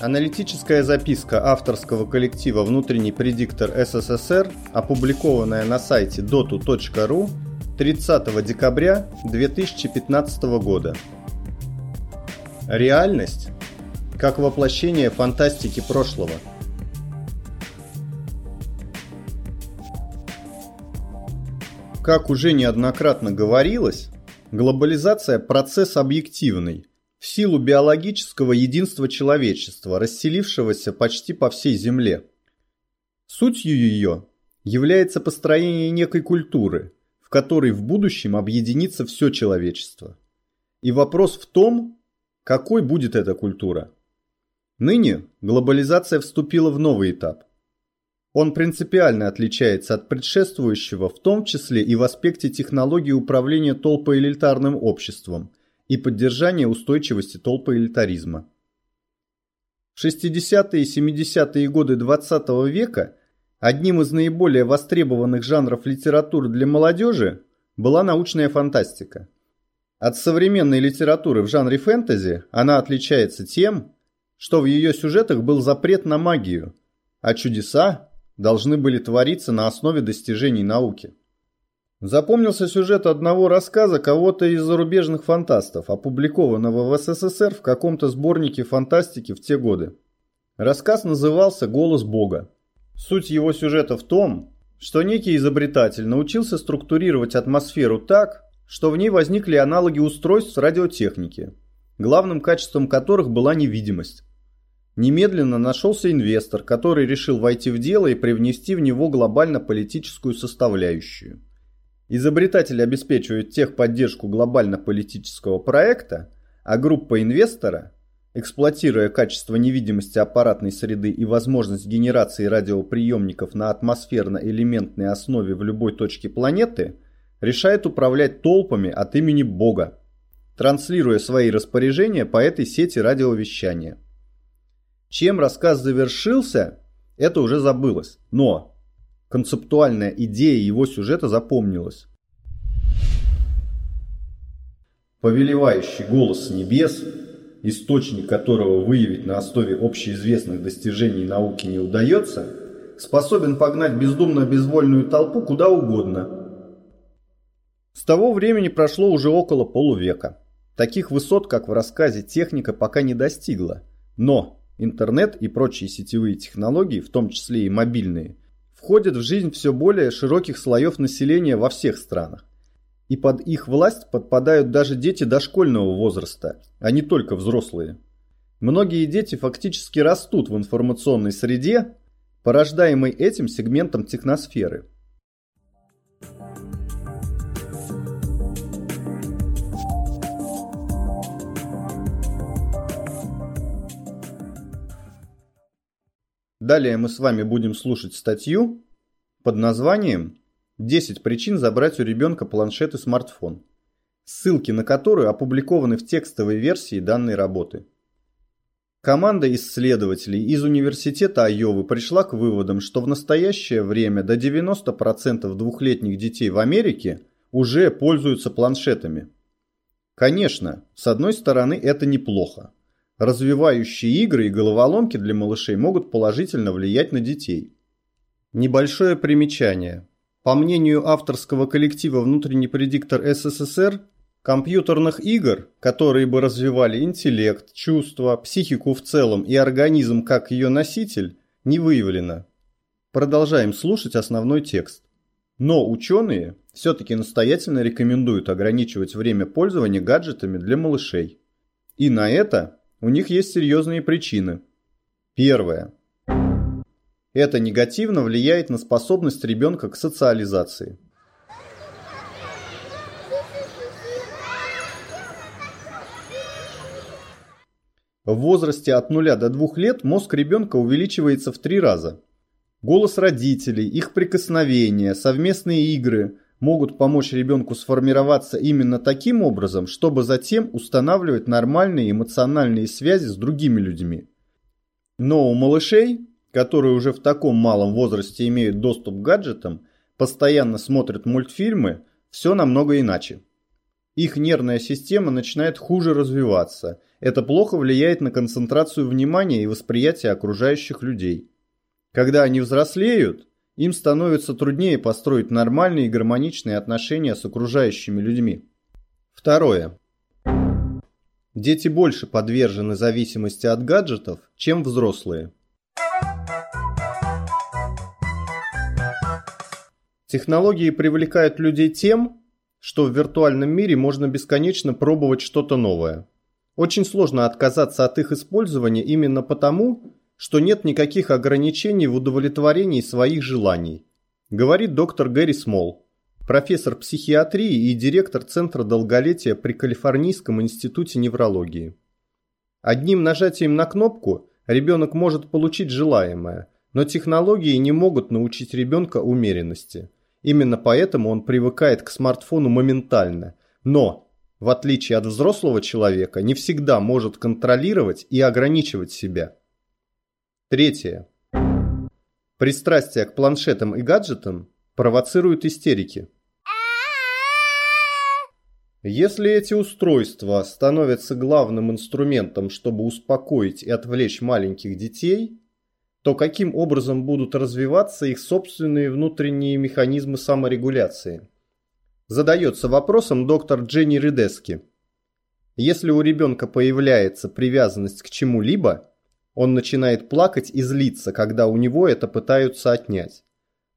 Аналитическая записка авторского коллектива «Внутренний предиктор СССР», опубликованная на сайте dotu.ru 30 декабря 2015 года. Реальность как воплощение фантастики прошлого. Как уже неоднократно говорилось, глобализация – процесс объективный, в силу биологического единства человечества, расселившегося почти по всей Земле. Сутью ее является построение некой культуры, в которой в будущем объединится все человечество. И вопрос в том, какой будет эта культура. Ныне глобализация вступила в новый этап. Он принципиально отличается от предшествующего, в том числе и в аспекте технологии управления толпоэлитарным обществом – и поддержания устойчивости толпоэлитаризма. В 60-е и 70-е годы 20 -го века одним из наиболее востребованных жанров литературы для молодежи была научная фантастика. От современной литературы в жанре фэнтези она отличается тем, что в ее сюжетах был запрет на магию, а чудеса должны были твориться на основе достижений науки. Запомнился сюжет одного рассказа кого-то из зарубежных фантастов, опубликованного в СССР в каком-то сборнике фантастики в те годы. Рассказ назывался «Голос Бога». Суть его сюжета в том, что некий изобретатель научился структурировать атмосферу так, что в ней возникли аналоги устройств радиотехники, главным качеством которых была невидимость. Немедленно нашелся инвестор, который решил войти в дело и привнести в него глобально-политическую составляющую – Изобретатель обеспечивает техподдержку глобально-политического проекта, а группа инвестора, эксплуатируя качество невидимости аппаратной среды и возможность генерации радиоприемников на атмосферно-элементной основе в любой точке планеты, решает управлять толпами от имени Бога, транслируя свои распоряжения по этой сети радиовещания. Чем рассказ завершился, это уже забылось, но Концептуальная идея его сюжета запомнилась. Повелевающий голос небес, источник которого выявить на основе общеизвестных достижений науки не удается, способен погнать бездумно безвольную толпу куда угодно. С того времени прошло уже около полувека. Таких высот, как в рассказе, техника пока не достигла. Но интернет и прочие сетевые технологии, в том числе и мобильные, входят в жизнь все более широких слоев населения во всех странах. И под их власть подпадают даже дети дошкольного возраста, а не только взрослые. Многие дети фактически растут в информационной среде, порождаемой этим сегментом техносферы. Далее мы с вами будем слушать статью под названием «10 причин забрать у ребенка планшет и смартфон», ссылки на которую опубликованы в текстовой версии данной работы. Команда исследователей из Университета Айовы пришла к выводам, что в настоящее время до 90% двухлетних детей в Америке уже пользуются планшетами. Конечно, с одной стороны это неплохо. Развивающие игры и головоломки для малышей могут положительно влиять на детей. Небольшое примечание. По мнению авторского коллектива «Внутренний предиктор СССР», компьютерных игр, которые бы развивали интеллект, чувства, психику в целом и организм как ее носитель, не выявлено. Продолжаем слушать основной текст. Но ученые все-таки настоятельно рекомендуют ограничивать время пользования гаджетами для малышей. И на это у них есть серьезные причины. Первое. Это негативно влияет на способность ребенка к социализации. В возрасте от 0 до 2 лет мозг ребенка увеличивается в три раза. Голос родителей, их прикосновения, совместные игры – могут помочь ребенку сформироваться именно таким образом, чтобы затем устанавливать нормальные эмоциональные связи с другими людьми. Но у малышей, которые уже в таком малом возрасте имеют доступ к гаджетам, постоянно смотрят мультфильмы, все намного иначе. их нервная система начинает хуже развиваться. Это плохо влияет на концентрацию внимания и восприятие окружающих людей. Когда они взрослеют, им становится труднее построить нормальные и гармоничные отношения с окружающими людьми. Второе. Дети больше подвержены зависимости от гаджетов, чем взрослые. Технологии привлекают людей тем, что в виртуальном мире можно бесконечно пробовать что-то новое. Очень сложно отказаться от их использования именно потому, что нет никаких ограничений в удовлетворении своих желаний, говорит доктор Гэри Смол, профессор психиатрии и директор Центра долголетия при Калифорнийском институте неврологии. Одним нажатием на кнопку ребенок может получить желаемое, но технологии не могут научить ребенка умеренности – Именно поэтому он привыкает к смартфону моментально. Но, в отличие от взрослого человека, не всегда может контролировать и ограничивать себя. Третье. Пристрастие к планшетам и гаджетам провоцирует истерики. Если эти устройства становятся главным инструментом, чтобы успокоить и отвлечь маленьких детей, то каким образом будут развиваться их собственные внутренние механизмы саморегуляции? Задается вопросом доктор Дженни Редески. Если у ребенка появляется привязанность к чему-либо, он начинает плакать и злиться, когда у него это пытаются отнять.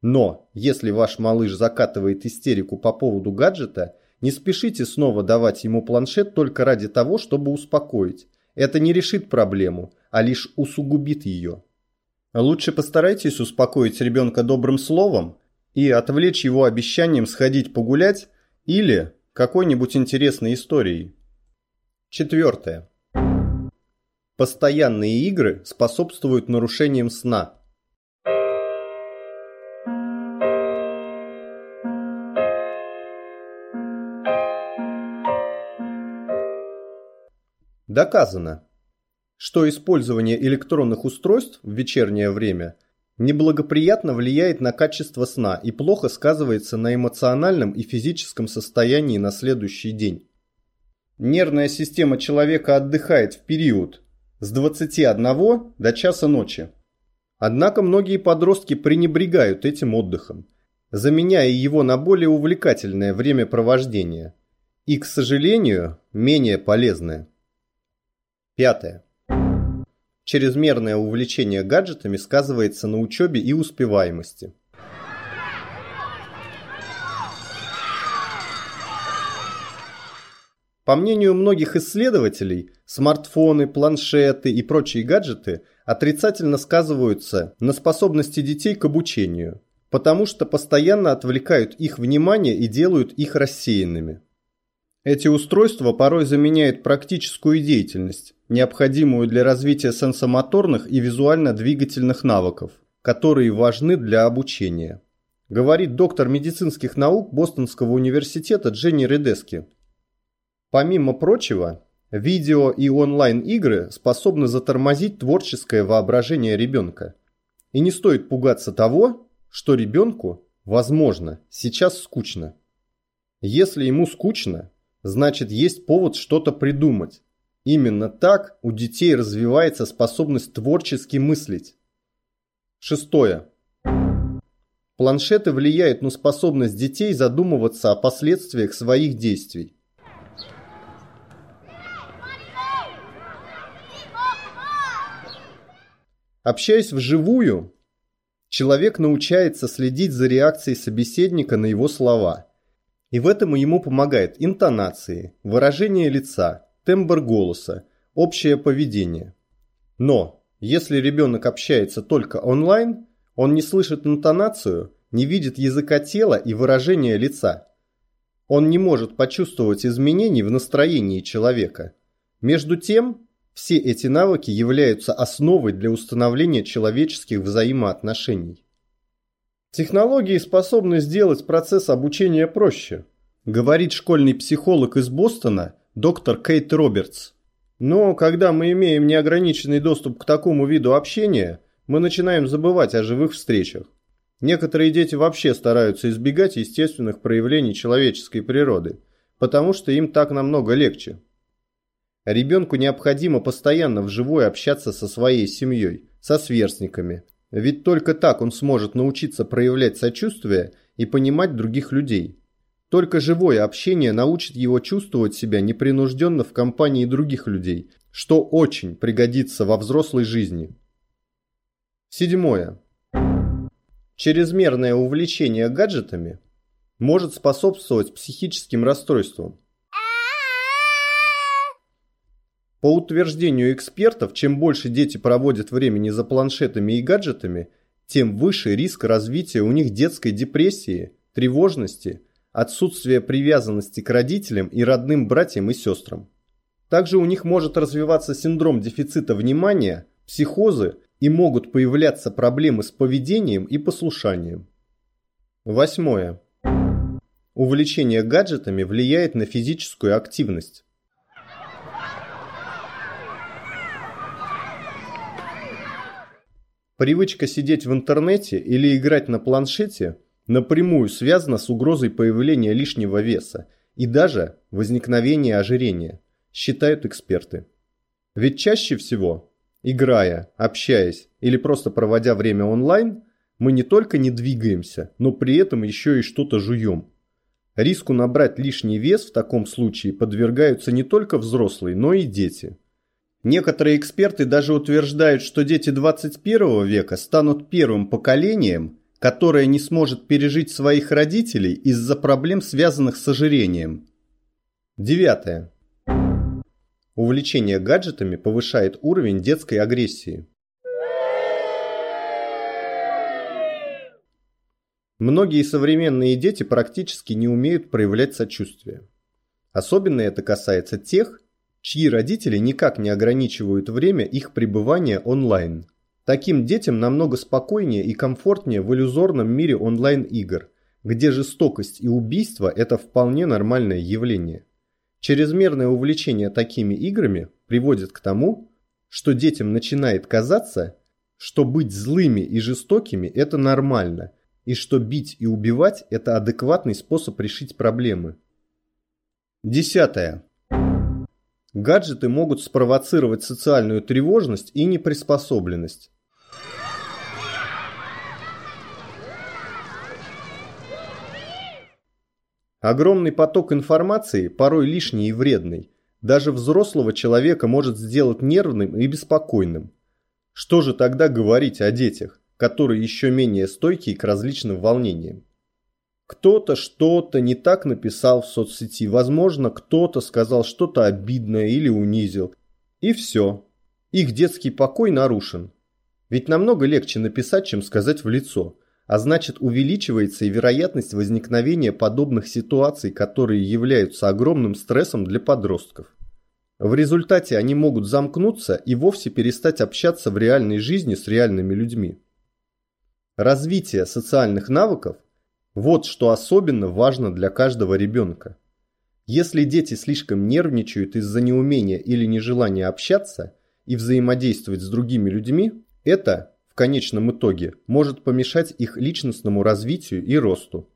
Но, если ваш малыш закатывает истерику по поводу гаджета, не спешите снова давать ему планшет только ради того, чтобы успокоить. Это не решит проблему, а лишь усугубит ее. Лучше постарайтесь успокоить ребенка добрым словом и отвлечь его обещанием сходить погулять или какой-нибудь интересной историей. Четвертое. Постоянные игры способствуют нарушениям сна. Доказано, что использование электронных устройств в вечернее время неблагоприятно влияет на качество сна и плохо сказывается на эмоциональном и физическом состоянии на следующий день. Нервная система человека отдыхает в период с 21 до часа ночи. Однако многие подростки пренебрегают этим отдыхом, заменяя его на более увлекательное времяпровождение и, к сожалению, менее полезное. Пятое. Чрезмерное увлечение гаджетами сказывается на учебе и успеваемости. По мнению многих исследователей, смартфоны, планшеты и прочие гаджеты отрицательно сказываются на способности детей к обучению, потому что постоянно отвлекают их внимание и делают их рассеянными. Эти устройства порой заменяют практическую деятельность, необходимую для развития сенсомоторных и визуально-двигательных навыков, которые важны для обучения. Говорит доктор медицинских наук Бостонского университета Дженни Редески. Помимо прочего, видео и онлайн-игры способны затормозить творческое воображение ребенка. И не стоит пугаться того, что ребенку, возможно, сейчас скучно. Если ему скучно, значит есть повод что-то придумать. Именно так у детей развивается способность творчески мыслить. Шестое. Планшеты влияют на способность детей задумываться о последствиях своих действий. Общаясь вживую, человек научается следить за реакцией собеседника на его слова – и в этом ему помогает интонации, выражение лица, тембр голоса, общее поведение. Но, если ребенок общается только онлайн, он не слышит интонацию, не видит языка тела и выражения лица. Он не может почувствовать изменений в настроении человека. Между тем, все эти навыки являются основой для установления человеческих взаимоотношений. Технологии способны сделать процесс обучения проще, говорит школьный психолог из Бостона доктор Кейт Робертс. Но когда мы имеем неограниченный доступ к такому виду общения, мы начинаем забывать о живых встречах. Некоторые дети вообще стараются избегать естественных проявлений человеческой природы, потому что им так намного легче. Ребенку необходимо постоянно вживую общаться со своей семьей, со сверстниками, ведь только так он сможет научиться проявлять сочувствие и понимать других людей. Только живое общение научит его чувствовать себя непринужденно в компании других людей, что очень пригодится во взрослой жизни. Седьмое. Чрезмерное увлечение гаджетами может способствовать психическим расстройствам. По утверждению экспертов, чем больше дети проводят времени за планшетами и гаджетами, тем выше риск развития у них детской депрессии, тревожности, отсутствия привязанности к родителям и родным братьям и сестрам. Также у них может развиваться синдром дефицита внимания, психозы и могут появляться проблемы с поведением и послушанием. Восьмое. Увлечение гаджетами влияет на физическую активность. Привычка сидеть в интернете или играть на планшете напрямую связана с угрозой появления лишнего веса и даже возникновения ожирения, считают эксперты. Ведь чаще всего Играя, общаясь или просто проводя время онлайн, мы не только не двигаемся, но при этом еще и что-то жуем. Риску набрать лишний вес в таком случае подвергаются не только взрослые, но и дети. Некоторые эксперты даже утверждают, что дети 21 века станут первым поколением, которое не сможет пережить своих родителей из-за проблем, связанных с ожирением. Девятое. Увлечение гаджетами повышает уровень детской агрессии. Многие современные дети практически не умеют проявлять сочувствие. Особенно это касается тех, чьи родители никак не ограничивают время их пребывания онлайн. Таким детям намного спокойнее и комфортнее в иллюзорном мире онлайн-игр, где жестокость и убийство – это вполне нормальное явление. Чрезмерное увлечение такими играми приводит к тому, что детям начинает казаться, что быть злыми и жестокими – это нормально, и что бить и убивать – это адекватный способ решить проблемы. Десятое. Гаджеты могут спровоцировать социальную тревожность и неприспособленность. Огромный поток информации, порой лишний и вредный, даже взрослого человека может сделать нервным и беспокойным. Что же тогда говорить о детях, которые еще менее стойкие к различным волнениям? Кто-то что-то не так написал в соцсети, возможно, кто-то сказал что-то обидное или унизил. И все. Их детский покой нарушен. Ведь намного легче написать, чем сказать в лицо а значит увеличивается и вероятность возникновения подобных ситуаций, которые являются огромным стрессом для подростков. В результате они могут замкнуться и вовсе перестать общаться в реальной жизни с реальными людьми. Развитие социальных навыков – вот что особенно важно для каждого ребенка. Если дети слишком нервничают из-за неумения или нежелания общаться и взаимодействовать с другими людьми, это в конечном итоге может помешать их личностному развитию и росту.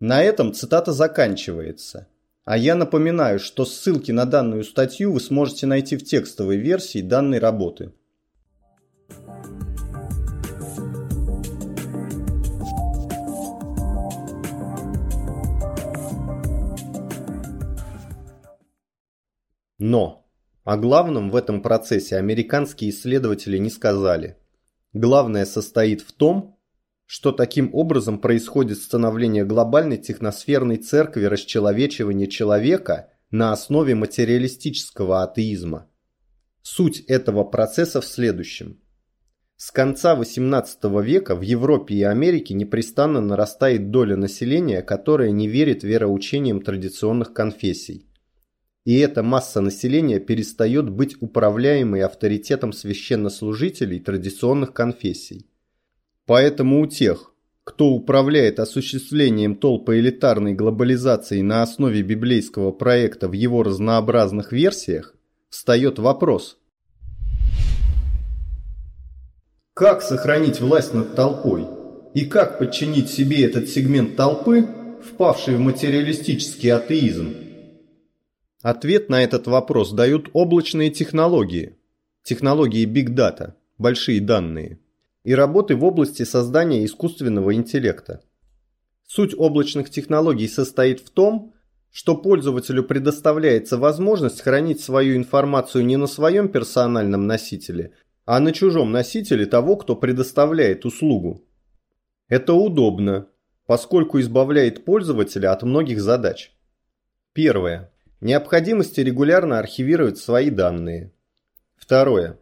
На этом цитата заканчивается. А я напоминаю, что ссылки на данную статью вы сможете найти в текстовой версии данной работы. Но о главном в этом процессе американские исследователи не сказали – Главное состоит в том, что таким образом происходит становление глобальной техносферной церкви расчеловечивания человека на основе материалистического атеизма. Суть этого процесса в следующем. С конца XVIII века в Европе и Америке непрестанно нарастает доля населения, которая не верит вероучениям традиционных конфессий и эта масса населения перестает быть управляемой авторитетом священнослужителей традиционных конфессий. Поэтому у тех, кто управляет осуществлением толпоэлитарной глобализации на основе библейского проекта в его разнообразных версиях, встает вопрос. Как сохранить власть над толпой? И как подчинить себе этот сегмент толпы, впавший в материалистический атеизм? Ответ на этот вопрос дают облачные технологии, технологии Big Data, большие данные, и работы в области создания искусственного интеллекта. Суть облачных технологий состоит в том, что пользователю предоставляется возможность хранить свою информацию не на своем персональном носителе, а на чужом носителе того, кто предоставляет услугу. Это удобно, поскольку избавляет пользователя от многих задач. Первое. Необходимости регулярно архивировать свои данные. Второе.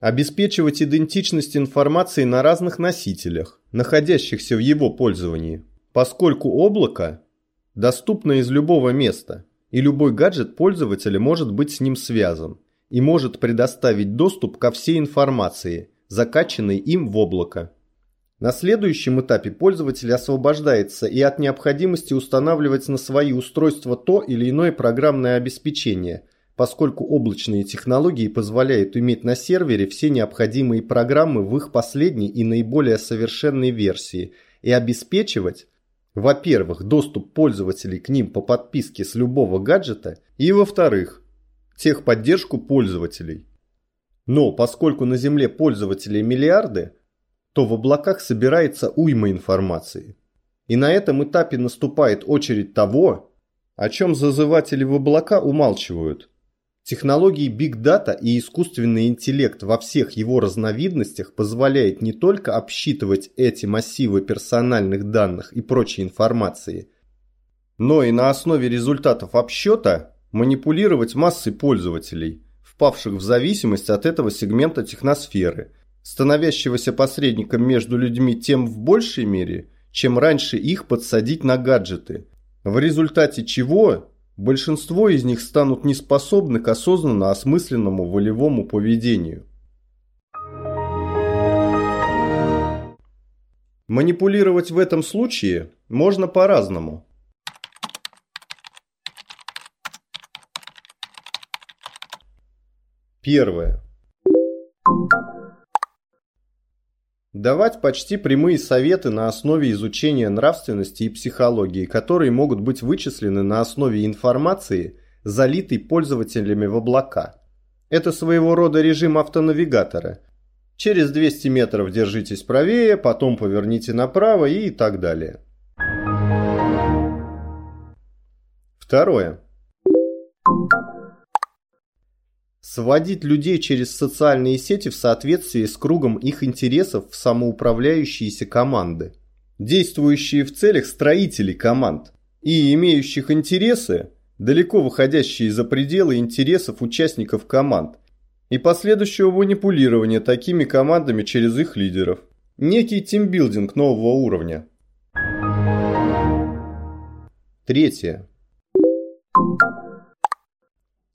Обеспечивать идентичность информации на разных носителях, находящихся в его пользовании, поскольку облако доступно из любого места, и любой гаджет пользователя может быть с ним связан и может предоставить доступ ко всей информации, закачанной им в облако. На следующем этапе пользователь освобождается и от необходимости устанавливать на свои устройства то или иное программное обеспечение, поскольку облачные технологии позволяют иметь на сервере все необходимые программы в их последней и наиболее совершенной версии и обеспечивать, во-первых, доступ пользователей к ним по подписке с любого гаджета и, во-вторых, техподдержку пользователей. Но поскольку на Земле пользователей миллиарды – то в облаках собирается уйма информации. И на этом этапе наступает очередь того, о чем зазыватели в облака умалчивают. Технологии Big Data и искусственный интеллект во всех его разновидностях позволяет не только обсчитывать эти массивы персональных данных и прочей информации, но и на основе результатов обсчета манипулировать массой пользователей, впавших в зависимость от этого сегмента техносферы – становящегося посредником между людьми тем в большей мере, чем раньше их подсадить на гаджеты, в результате чего большинство из них станут неспособны к осознанно осмысленному волевому поведению. Манипулировать в этом случае можно по-разному. Первое. Давать почти прямые советы на основе изучения нравственности и психологии, которые могут быть вычислены на основе информации, залитой пользователями в облака. Это своего рода режим автонавигатора. Через 200 метров держитесь правее, потом поверните направо и так далее. Второе. Сводить людей через социальные сети в соответствии с кругом их интересов в самоуправляющиеся команды, действующие в целях строителей команд и имеющих интересы, далеко выходящие за пределы интересов участников команд и последующего манипулирования такими командами через их лидеров. Некий тимбилдинг нового уровня. Третье.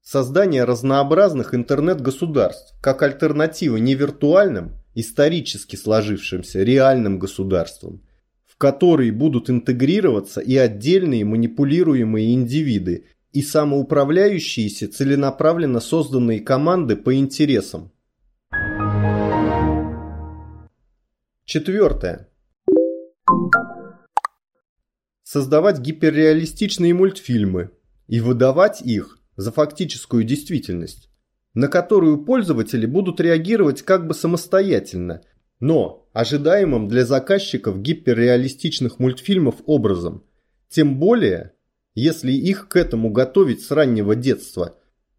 Создание разнообразных интернет-государств как альтернатива не виртуальным, исторически сложившимся реальным государствам, в которые будут интегрироваться и отдельные манипулируемые индивиды, и самоуправляющиеся целенаправленно созданные команды по интересам. Четвертое. Создавать гиперреалистичные мультфильмы и выдавать их за фактическую действительность, на которую пользователи будут реагировать как бы самостоятельно, но ожидаемым для заказчиков гиперреалистичных мультфильмов образом. Тем более, если их к этому готовить с раннего детства,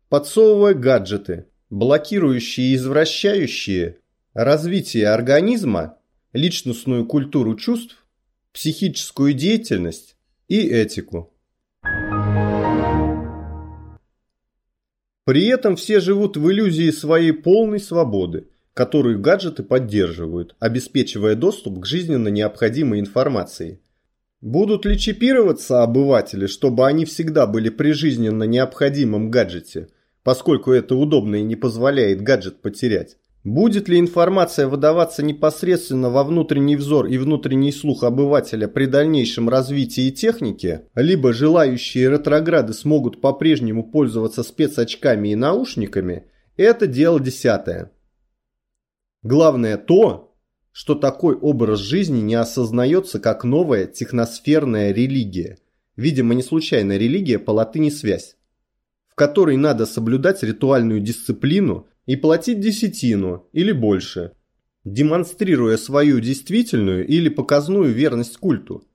подсовывая гаджеты, блокирующие и извращающие развитие организма, личностную культуру чувств, психическую деятельность и этику. При этом все живут в иллюзии своей полной свободы, которую гаджеты поддерживают, обеспечивая доступ к жизненно необходимой информации. Будут ли чипироваться обыватели, чтобы они всегда были при жизненно необходимом гаджете, поскольку это удобно и не позволяет гаджет потерять? Будет ли информация выдаваться непосредственно во внутренний взор и внутренний слух обывателя при дальнейшем развитии техники, либо желающие ретрограды смогут по-прежнему пользоваться спецочками и наушниками, это дело десятое. Главное то, что такой образ жизни не осознается как новая техносферная религия. Видимо, не случайно религия по латыни «связь» которой надо соблюдать ритуальную дисциплину и платить десятину или больше, демонстрируя свою действительную или показную верность культу.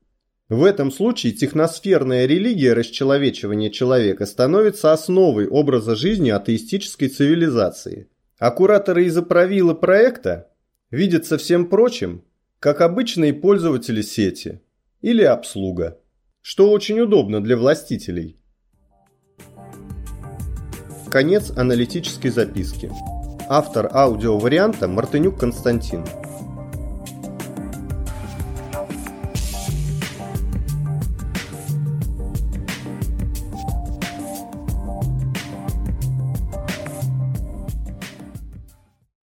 В этом случае техносферная религия расчеловечивания человека становится основой образа жизни атеистической цивилизации. А кураторы из правила проекта видят со всем прочим, как обычные пользователи сети или обслуга, что очень удобно для властителей. Конец аналитической записки. Автор аудиоварианта Мартынюк Константин.